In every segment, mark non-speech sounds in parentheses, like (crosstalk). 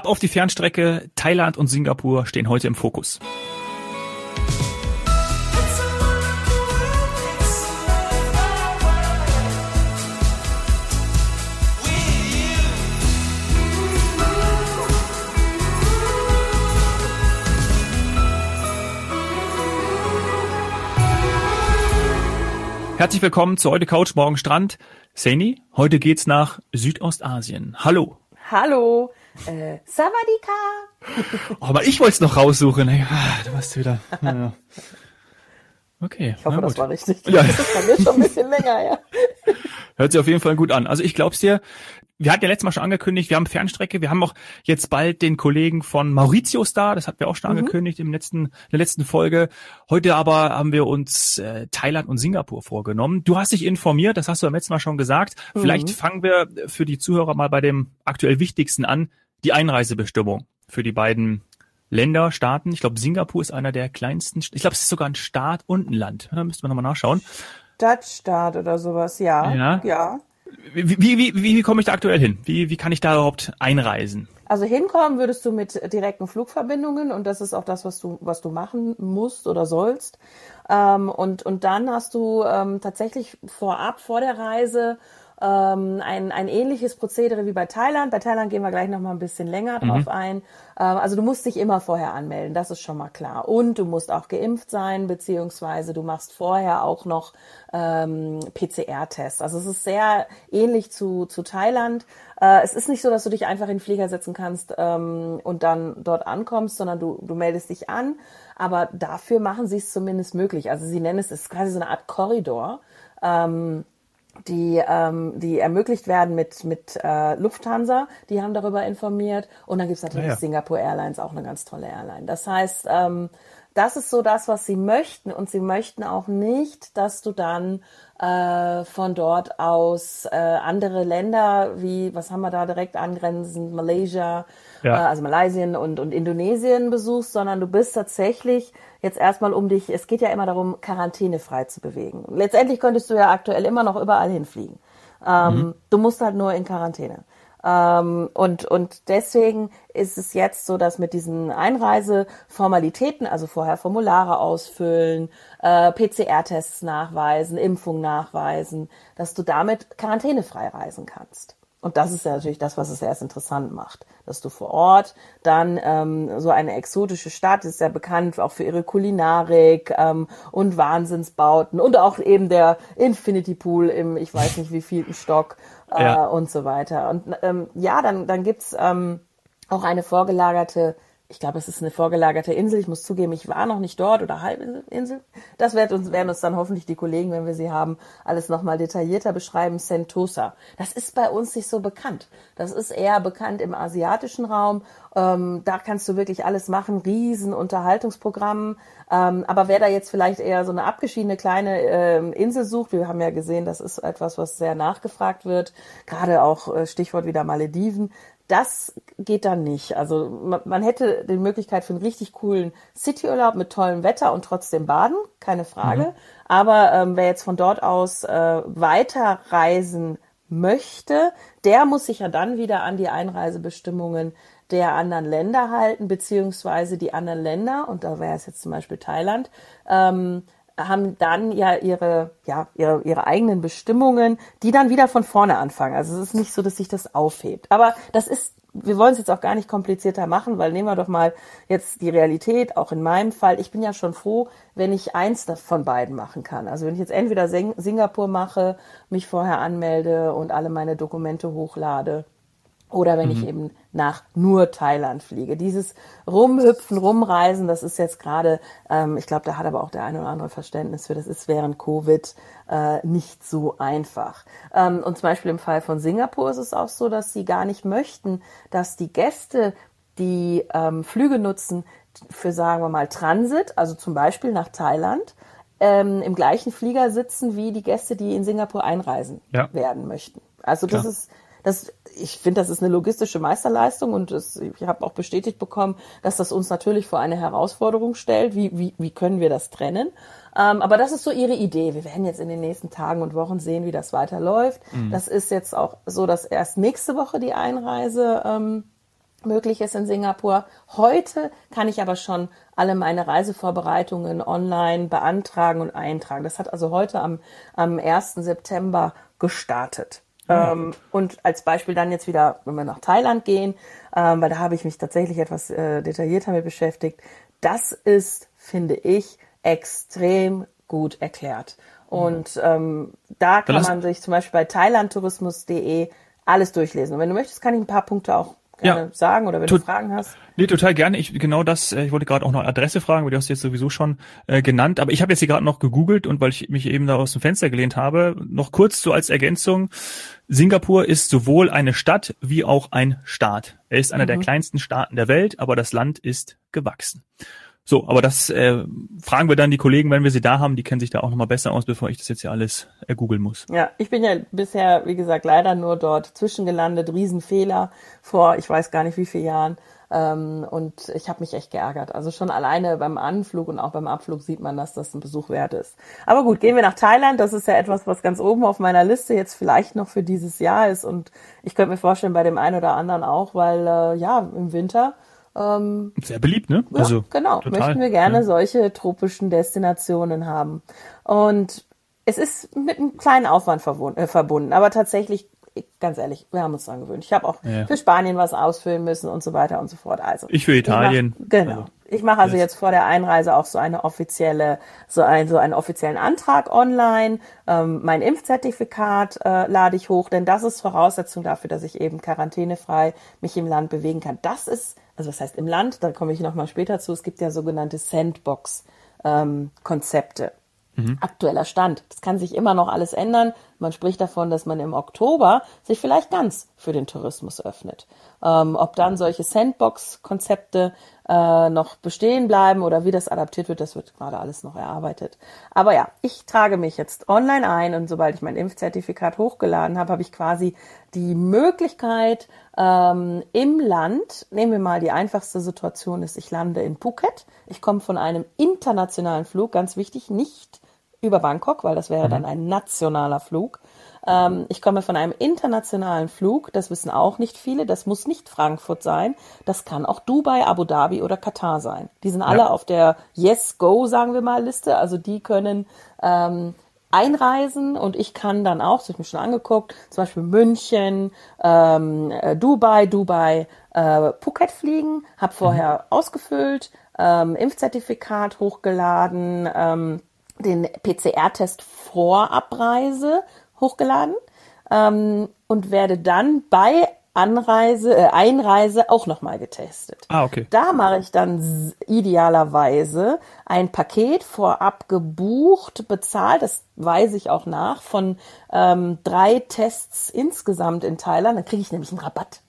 Ab auf die Fernstrecke. Thailand und Singapur stehen heute im Fokus. Herzlich willkommen zu heute Couch, morgen Strand. Saini, heute geht's nach Südostasien. Hallo. Hallo. Äh, Savadika. (laughs) Oh, aber ich wollte es noch raussuchen. Ah, du warst wieder. Ja. Okay. Ich hoffe, das war richtig. Ja. Das ist bei mir schon ein bisschen länger, ja. (laughs) Hört sich auf jeden Fall gut an. Also ich glaub's dir, wir hatten ja letztes Mal schon angekündigt, wir haben Fernstrecke, wir haben auch jetzt bald den Kollegen von Mauritius da, das hatten wir auch schon mhm. angekündigt im letzten, in der letzten Folge. Heute aber haben wir uns äh, Thailand und Singapur vorgenommen. Du hast dich informiert, das hast du beim letzten Mal schon gesagt. Mhm. Vielleicht fangen wir für die Zuhörer mal bei dem aktuell wichtigsten an, die Einreisebestimmung für die beiden Länder, Staaten. Ich glaube, Singapur ist einer der kleinsten. Ich glaube, es ist sogar ein Staat und ein Land. Da müsste man nochmal nachschauen. Stadtstaat oder sowas, ja. Ja. ja. Wie, wie, wie, wie komme ich da aktuell hin? Wie, wie kann ich da überhaupt einreisen? Also hinkommen würdest du mit direkten Flugverbindungen und das ist auch das, was du, was du machen musst oder sollst. Ähm, und, und dann hast du ähm, tatsächlich vorab, vor der Reise, ähm, ein, ein ähnliches Prozedere wie bei Thailand. Bei Thailand gehen wir gleich noch mal ein bisschen länger drauf mhm. ein. Ähm, also du musst dich immer vorher anmelden, das ist schon mal klar. Und du musst auch geimpft sein, beziehungsweise du machst vorher auch noch ähm, PCR-Tests. Also es ist sehr ähnlich zu, zu Thailand. Äh, es ist nicht so, dass du dich einfach in den Flieger setzen kannst ähm, und dann dort ankommst, sondern du, du meldest dich an. Aber dafür machen sie es zumindest möglich. Also sie nennen es, es ist quasi so eine Art Korridor. Ähm, die, ähm, die ermöglicht werden mit, mit äh, Lufthansa. Die haben darüber informiert. Und dann gibt's natürlich ja, ja. Singapore Airlines, auch eine ganz tolle Airline. Das heißt, ähm, das ist so das, was sie möchten. Und sie möchten auch nicht, dass du dann äh, von dort aus äh, andere Länder wie, was haben wir da direkt angrenzend, Malaysia, ja. äh, also Malaysien und, und Indonesien besuchst, sondern du bist tatsächlich jetzt erstmal um dich, es geht ja immer darum, quarantänefrei zu bewegen. Letztendlich könntest du ja aktuell immer noch überall hinfliegen. Ähm, mhm. Du musst halt nur in Quarantäne. Ähm, und, und deswegen ist es jetzt so, dass mit diesen Einreiseformalitäten, also vorher Formulare ausfüllen, äh, PCR-Tests nachweisen, Impfung nachweisen, dass du damit quarantänefrei reisen kannst. Und das ist ja natürlich das, was es erst interessant macht, dass du vor Ort dann ähm, so eine exotische Stadt ist ja bekannt auch für ihre Kulinarik ähm, und Wahnsinnsbauten und auch eben der Infinity Pool im ich weiß nicht wie vielten Stock äh, ja. und so weiter. Und ähm, ja, dann dann gibt's ähm, auch eine vorgelagerte ich glaube, es ist eine vorgelagerte Insel. Ich muss zugeben, ich war noch nicht dort oder Halbinsel. Das werden uns, werden uns dann hoffentlich die Kollegen, wenn wir sie haben, alles nochmal detaillierter beschreiben. Sentosa. Das ist bei uns nicht so bekannt. Das ist eher bekannt im asiatischen Raum. Ähm, da kannst du wirklich alles machen. Riesen Unterhaltungsprogramm. Ähm, aber wer da jetzt vielleicht eher so eine abgeschiedene kleine ähm, Insel sucht, wir haben ja gesehen, das ist etwas, was sehr nachgefragt wird. Gerade auch äh, Stichwort wieder Malediven das geht dann nicht. Also man, man, hätte die Möglichkeit für einen richtig coolen Cityurlaub mit tollem Wetter und trotzdem baden, keine Frage. Mhm. Aber ähm, wer jetzt von dort aus äh, weiterreisen möchte, der muss sich ja dann wieder an die Einreisebestimmungen der anderen Länder halten, beziehungsweise die anderen Länder, und da wäre es jetzt zum Beispiel Thailand, ähm, haben dann ja ihre, ja, ihre, ihre eigenen Bestimmungen, die dann wieder von vorne anfangen. Also es ist nicht so, dass sich das aufhebt. Aber das ist, wir wollen es jetzt auch gar nicht komplizierter machen, weil nehmen wir doch mal jetzt die Realität, auch in meinem Fall. Ich bin ja schon froh, wenn ich eins von beiden machen kann. Also wenn ich jetzt entweder Singapur mache, mich vorher anmelde und alle meine Dokumente hochlade oder wenn mhm. ich eben nach nur Thailand fliege. Dieses Rumhüpfen, Rumreisen, das ist jetzt gerade, ähm, ich glaube, da hat aber auch der eine oder andere Verständnis für, das ist während Covid äh, nicht so einfach. Ähm, und zum Beispiel im Fall von Singapur ist es auch so, dass sie gar nicht möchten, dass die Gäste, die ähm, Flüge nutzen, für sagen wir mal Transit, also zum Beispiel nach Thailand, ähm, im gleichen Flieger sitzen wie die Gäste, die in Singapur einreisen ja. werden möchten. Also das Klar. ist das, ich finde, das ist eine logistische Meisterleistung und das, ich habe auch bestätigt bekommen, dass das uns natürlich vor eine Herausforderung stellt. Wie, wie, wie können wir das trennen? Ähm, aber das ist so ihre Idee. Wir werden jetzt in den nächsten Tagen und Wochen sehen, wie das weiterläuft. Mhm. Das ist jetzt auch so, dass erst nächste Woche die Einreise ähm, möglich ist in Singapur. Heute kann ich aber schon alle meine Reisevorbereitungen online beantragen und eintragen. Das hat also heute am, am 1. September gestartet. Ähm, und als Beispiel dann jetzt wieder, wenn wir nach Thailand gehen, ähm, weil da habe ich mich tatsächlich etwas äh, detaillierter mit beschäftigt. Das ist, finde ich, extrem gut erklärt. Und ähm, da kann man sich zum Beispiel bei thailandtourismus.de alles durchlesen. Und wenn du möchtest, kann ich ein paar Punkte auch gerne ja. sagen oder wenn Tot, du Fragen hast. Nee, total gerne. Ich genau das, äh, ich wollte gerade auch noch Adresse fragen, weil du hast jetzt sowieso schon äh, genannt, aber ich habe jetzt hier gerade noch gegoogelt und weil ich mich eben da aus dem Fenster gelehnt habe, noch kurz so als Ergänzung. Singapur ist sowohl eine Stadt wie auch ein Staat. Er ist einer mhm. der kleinsten Staaten der Welt, aber das Land ist gewachsen. So, aber das äh, fragen wir dann die Kollegen, wenn wir sie da haben. Die kennen sich da auch nochmal besser aus, bevor ich das jetzt hier alles äh, googeln muss. Ja, ich bin ja bisher, wie gesagt, leider nur dort zwischengelandet. Riesenfehler vor, ich weiß gar nicht wie vielen Jahren. Ähm, und ich habe mich echt geärgert. Also schon alleine beim Anflug und auch beim Abflug sieht man, dass das ein Besuch wert ist. Aber gut, gehen wir nach Thailand. Das ist ja etwas, was ganz oben auf meiner Liste jetzt vielleicht noch für dieses Jahr ist. Und ich könnte mir vorstellen, bei dem einen oder anderen auch, weil äh, ja, im Winter ähm, Sehr beliebt, ne? Ja, also, genau. Total, möchten wir gerne ja. solche tropischen Destinationen haben. Und es ist mit einem kleinen Aufwand äh, verbunden, aber tatsächlich, ganz ehrlich, wir haben uns dran gewöhnt. Ich habe auch ja. für Spanien was ausfüllen müssen und so weiter und so fort. Also ich für Italien. Ich mach, genau. Also, ich mache also jetzt vor der Einreise auch so eine offizielle, so, ein, so einen offiziellen Antrag online. Ähm, mein Impfzertifikat äh, lade ich hoch, denn das ist Voraussetzung dafür, dass ich eben quarantänefrei mich im Land bewegen kann. Das ist also was heißt im Land, da komme ich nochmal später zu, es gibt ja sogenannte Sandbox-Konzepte. Ähm, mhm. Aktueller Stand. Das kann sich immer noch alles ändern. Man spricht davon, dass man im Oktober sich vielleicht ganz für den Tourismus öffnet. Ähm, ob dann solche Sandbox-Konzepte äh, noch bestehen bleiben oder wie das adaptiert wird, das wird gerade alles noch erarbeitet. Aber ja, ich trage mich jetzt online ein und sobald ich mein Impfzertifikat hochgeladen habe, habe ich quasi die Möglichkeit ähm, im Land, nehmen wir mal die einfachste Situation ist, ich lande in Phuket. Ich komme von einem internationalen Flug, ganz wichtig, nicht über Bangkok, weil das wäre mhm. dann ein nationaler Flug. Ähm, ich komme von einem internationalen Flug, das wissen auch nicht viele, das muss nicht Frankfurt sein, das kann auch Dubai, Abu Dhabi oder Katar sein. Die sind alle ja. auf der Yes Go, sagen wir mal, Liste, also die können ähm, einreisen und ich kann dann auch, das habe ich mir schon angeguckt, zum Beispiel München, ähm, äh, Dubai, Dubai, äh, Phuket fliegen, habe vorher mhm. ausgefüllt, ähm, Impfzertifikat hochgeladen, ähm, den PCR-Test vor Abreise hochgeladen ähm, und werde dann bei Anreise, äh, Einreise auch nochmal getestet. Ah, okay. Da mache ich dann idealerweise ein Paket vorab gebucht, bezahlt, das weise ich auch nach, von ähm, drei Tests insgesamt in Thailand. Dann kriege ich nämlich einen Rabatt.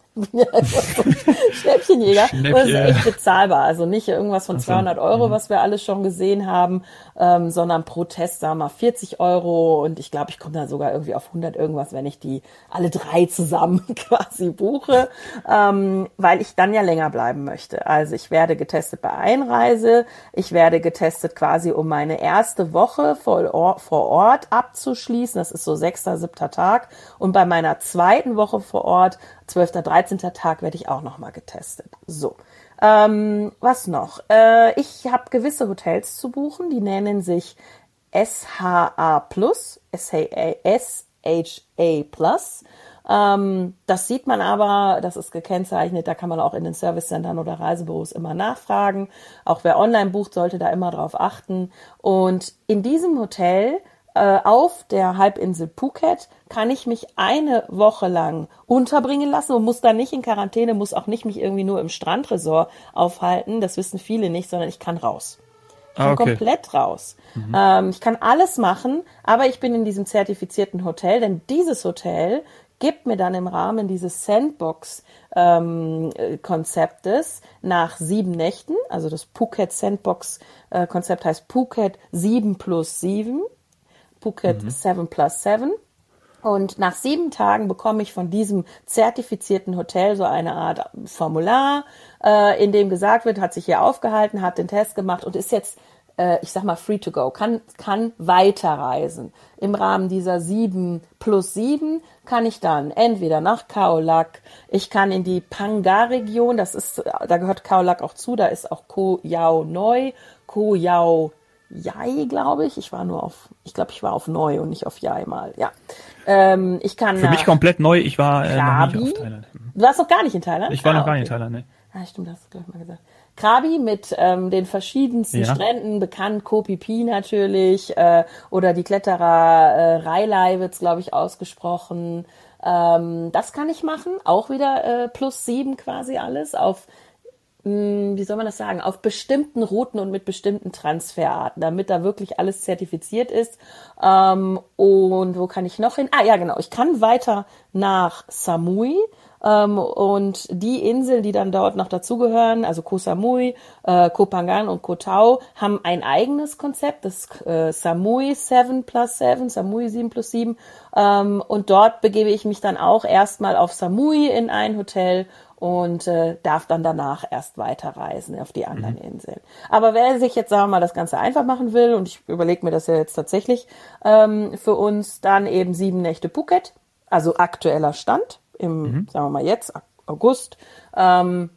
Schnäppchenjäger. (laughs) Schnäppchen. das ist echt bezahlbar. Also nicht irgendwas von 200 Euro, mhm. was wir alles schon gesehen haben, ähm, sondern pro Test, sagen wir mal, 40 Euro. Und ich glaube, ich komme da sogar irgendwie auf 100 irgendwas, wenn ich die alle drei zusammen (laughs) quasi buche, ähm, weil ich dann ja länger bleiben möchte. Also ich werde getestet bei Einreise. Ich werde getestet quasi, um meine erste Woche vor Ort abzuschließen. Das ist so sechster, siebter Tag. Und bei meiner zweiten Woche vor Ort 12., 13. Tag werde ich auch nochmal getestet. So. Ähm, was noch? Äh, ich habe gewisse Hotels zu buchen, die nennen sich SHA Plus, SHA Plus. Ähm, das sieht man aber, das ist gekennzeichnet, da kann man auch in den Servicecentern oder Reisebüros immer nachfragen. Auch wer online bucht, sollte da immer drauf achten. Und in diesem Hotel auf der Halbinsel Phuket kann ich mich eine Woche lang unterbringen lassen und muss dann nicht in Quarantäne, muss auch nicht mich irgendwie nur im Strandresort aufhalten. Das wissen viele nicht, sondern ich kann raus. Ich kann ah, okay. komplett raus. Mhm. Ähm, ich kann alles machen, aber ich bin in diesem zertifizierten Hotel, denn dieses Hotel gibt mir dann im Rahmen dieses Sandbox-Konzeptes ähm, nach sieben Nächten, also das Phuket Sandbox-Konzept heißt Phuket 7 plus 7, Phuket mhm. 7 plus 7. Und nach sieben Tagen bekomme ich von diesem zertifizierten Hotel so eine Art Formular, äh, in dem gesagt wird, hat sich hier aufgehalten, hat den Test gemacht und ist jetzt äh, ich sag mal free to go, kann, kann weiterreisen. Im Rahmen dieser sieben plus sieben kann ich dann entweder nach Kaolak, ich kann in die Panga-Region, das ist, da gehört Kaolak auch zu, da ist auch Ko Yao Neu, Ko Yao Yai, glaube ich. Ich war nur auf, ich glaube, ich war auf Neu und nicht auf Yai mal. Ja. Ähm, ich kann. Für mich komplett neu. Ich war äh, noch nicht auf Thailand. Du warst noch gar nicht in Thailand? Ich war ah, noch gar nicht in Thailand, ne. Ah, stimmt, hast du gleich mal gesagt. Krabi mit ähm, den verschiedensten ja. Stränden, bekannt Koh Phi natürlich, äh, oder die Kletterer äh, Railai wird's glaube ich, ausgesprochen. Ähm, das kann ich machen, auch wieder äh, plus sieben quasi alles auf wie soll man das sagen, auf bestimmten Routen und mit bestimmten Transferarten, damit da wirklich alles zertifiziert ist. Ähm, und wo kann ich noch hin? Ah ja, genau, ich kann weiter nach Samui. Ähm, und die Inseln, die dann dort noch dazugehören, also Koh Samui, äh, Koh Phangan und Koh Tao, haben ein eigenes Konzept, das äh, Samui 7 plus 7, Samui 7 plus 7. Ähm, und dort begebe ich mich dann auch erstmal auf Samui in ein Hotel und äh, darf dann danach erst weiterreisen auf die anderen mhm. Inseln. Aber wer sich jetzt, sagen wir mal, das Ganze einfach machen will, und ich überlege mir das ja jetzt tatsächlich ähm, für uns, dann eben sieben Nächte Phuket, also aktueller Stand im, mhm. sagen wir mal jetzt, August, ähm,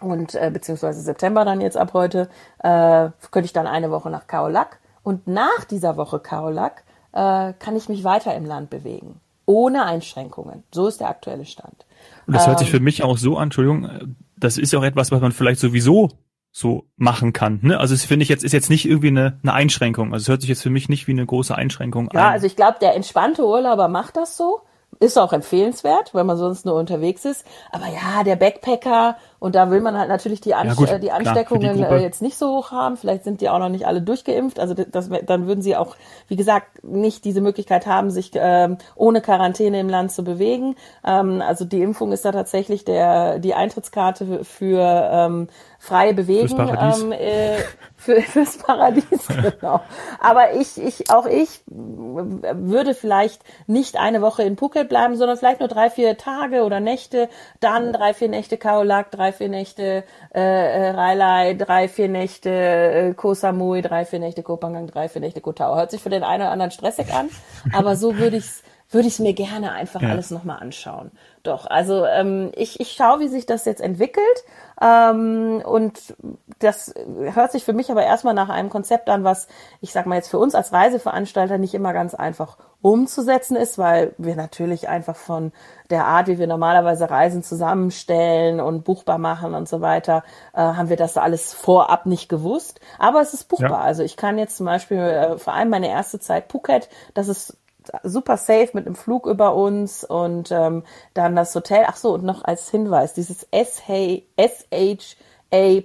und äh, beziehungsweise September dann jetzt ab heute, äh, könnte ich dann eine Woche nach Kaolak. Und nach dieser Woche Kaolak äh, kann ich mich weiter im Land bewegen. Ohne Einschränkungen. So ist der aktuelle Stand. Und das hört sich ähm. für mich auch so an, Entschuldigung, das ist ja auch etwas, was man vielleicht sowieso so machen kann. Ne? Also das finde ich jetzt ist jetzt nicht irgendwie eine, eine Einschränkung. Also es hört sich jetzt für mich nicht wie eine große Einschränkung ja, an. Ja, also ich glaube, der entspannte Urlauber macht das so. Ist auch empfehlenswert, wenn man sonst nur unterwegs ist. Aber ja, der Backpacker und da will man halt natürlich die, An ja, gut, die Ansteckungen klar, die jetzt nicht so hoch haben. Vielleicht sind die auch noch nicht alle durchgeimpft. Also das, dann würden sie auch, wie gesagt, nicht diese Möglichkeit haben, sich ähm, ohne Quarantäne im Land zu bewegen. Ähm, also die Impfung ist da tatsächlich der die Eintrittskarte für ähm, freie Bewegen fürs. Ähm, äh, für, (laughs) fürs Paradies (laughs) genau. Aber ich, ich, auch ich würde vielleicht nicht eine Woche in Phuket bleiben, sondern vielleicht nur drei, vier Tage oder Nächte, dann drei, vier Nächte Kaolak, drei, vier Nächte äh, äh, Railai, drei, vier Nächte äh, Koh Samui, drei, vier Nächte Koh Phangan, drei, vier Nächte Koh Tao. Hört sich für den einen oder anderen stressig an, aber so würde ich es würde ich es mir gerne einfach ja. alles nochmal anschauen. Doch, also ähm, ich, ich schaue, wie sich das jetzt entwickelt. Ähm, und das hört sich für mich aber erstmal nach einem Konzept an, was ich sag mal jetzt für uns als Reiseveranstalter nicht immer ganz einfach umzusetzen ist, weil wir natürlich einfach von der Art, wie wir normalerweise Reisen zusammenstellen und buchbar machen und so weiter, äh, haben wir das alles vorab nicht gewusst. Aber es ist buchbar. Ja. Also ich kann jetzt zum Beispiel äh, vor allem meine erste Zeit Phuket, das ist super safe mit einem Flug über uns und ähm, dann das Hotel. Ach so, und noch als Hinweis, dieses SHA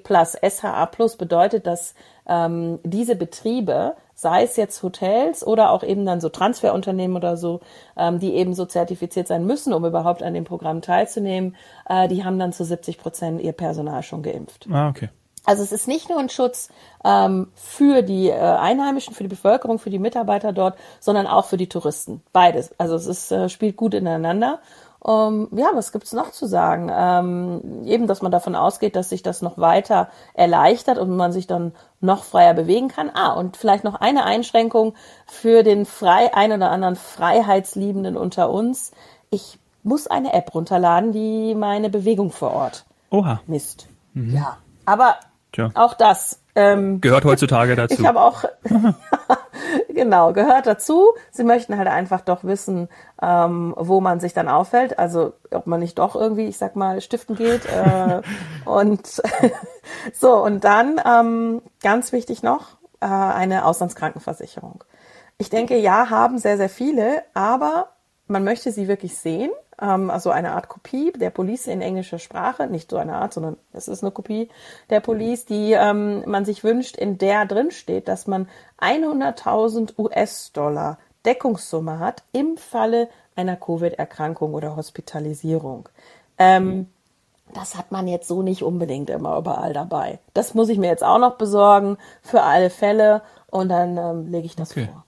plus, SHA plus bedeutet, dass ähm, diese Betriebe, sei es jetzt Hotels oder auch eben dann so Transferunternehmen oder so, ähm, die eben so zertifiziert sein müssen, um überhaupt an dem Programm teilzunehmen, äh, die haben dann zu 70 Prozent ihr Personal schon geimpft. Ah, okay. Also es ist nicht nur ein Schutz ähm, für die äh, Einheimischen, für die Bevölkerung, für die Mitarbeiter dort, sondern auch für die Touristen. Beides. Also es ist, äh, spielt gut ineinander. Um, ja, was gibt's noch zu sagen? Ähm, eben, dass man davon ausgeht, dass sich das noch weiter erleichtert und man sich dann noch freier bewegen kann. Ah, und vielleicht noch eine Einschränkung für den frei ein oder anderen Freiheitsliebenden unter uns. Ich muss eine App runterladen, die meine Bewegung vor Ort Oha. misst. Mhm. Ja, aber Tja. Auch das. Ähm, gehört heutzutage dazu. Ich habe auch, (laughs) genau, gehört dazu. Sie möchten halt einfach doch wissen, ähm, wo man sich dann auffällt. Also ob man nicht doch irgendwie, ich sag mal, stiften geht. Äh, (laughs) und (laughs) so, und dann ähm, ganz wichtig noch, äh, eine Auslandskrankenversicherung. Ich denke, ja, haben sehr, sehr viele, aber man möchte sie wirklich sehen also eine Art Kopie der Police in englischer Sprache, nicht so eine Art, sondern es ist eine Kopie der Police, die ähm, man sich wünscht, in der drin steht, dass man 100.000 US-Dollar Deckungssumme hat im Falle einer Covid-Erkrankung oder Hospitalisierung. Ähm, das hat man jetzt so nicht unbedingt immer überall dabei. Das muss ich mir jetzt auch noch besorgen für alle Fälle und dann ähm, lege ich das okay. vor.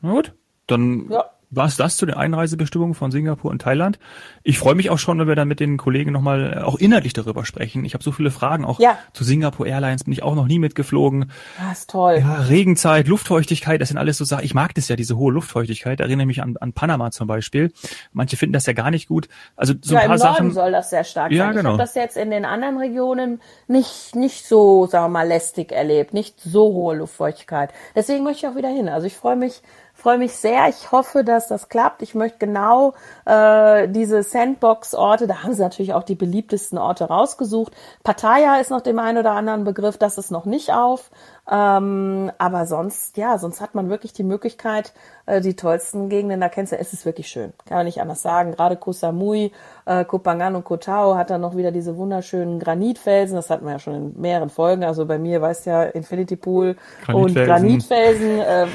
Na gut, dann ja war's das zu den Einreisebestimmungen von Singapur und Thailand. Ich freue mich auch schon, wenn wir dann mit den Kollegen nochmal äh, auch inhaltlich darüber sprechen. Ich habe so viele Fragen auch Ja. zu Singapore Airlines, bin ich auch noch nie mitgeflogen. Das ist toll. Ja, Regenzeit, Luftfeuchtigkeit, das sind alles so Sachen. Ich mag das ja, diese hohe Luftfeuchtigkeit. Da erinnere mich an, an Panama zum Beispiel. Manche finden das ja gar nicht gut. Also so ja, ein paar im Norden Sachen. soll das sehr stark Ja, sein. Ich genau. habe das jetzt in den anderen Regionen nicht, nicht so, sagen wir mal, lästig erlebt, nicht so hohe Luftfeuchtigkeit. Deswegen möchte ich auch wieder hin. Also ich freue mich, freue mich sehr. Ich hoffe, dass das klappt. Ich möchte genau äh, diese Sandbox-Orte, da haben sie natürlich auch die beliebtesten Orte rausgesucht. Pattaya ist noch dem einen oder anderen Begriff, das ist noch nicht auf. Ähm, aber sonst, ja, sonst hat man wirklich die Möglichkeit, äh, die tollsten Gegenden, da kennst du, es ist wirklich schön. Kann man nicht anders sagen. Gerade Koh Samui, äh, Koh Phangan und Koh Tao hat dann noch wieder diese wunderschönen Granitfelsen. Das hatten wir ja schon in mehreren Folgen. Also bei mir, weißt ja, Infinity Pool und Granitfelsen. Granitfelsen, äh,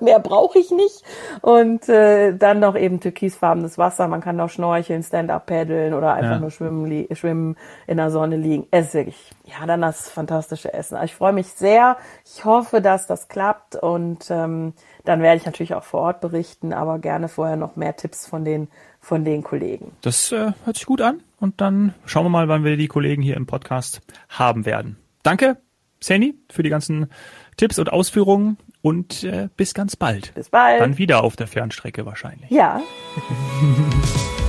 (laughs) mehr brauche ich nicht. Und äh, dann noch eben türkisfarbenes Wasser. Man kann noch schnorcheln, Stand-up paddeln oder einfach Ja. nur schwimmen, schwimmen, in der Sonne liegen. Es ist wirklich, ja, dann das fantastische Essen. Also ich freue mich sehr. Ich hoffe, dass das klappt und ähm, dann werde ich natürlich auch vor Ort berichten, aber gerne vorher noch mehr Tipps von den von den Kollegen. Das äh, hört sich gut an. Und dann schauen wir mal, wann wir die Kollegen hier im Podcast haben werden. Danke, Sani, für die ganzen Tipps und Ausführungen und äh, bis ganz bald. Bis bald. Dann wieder auf der Fernstrecke wahrscheinlich. ja. (laughs)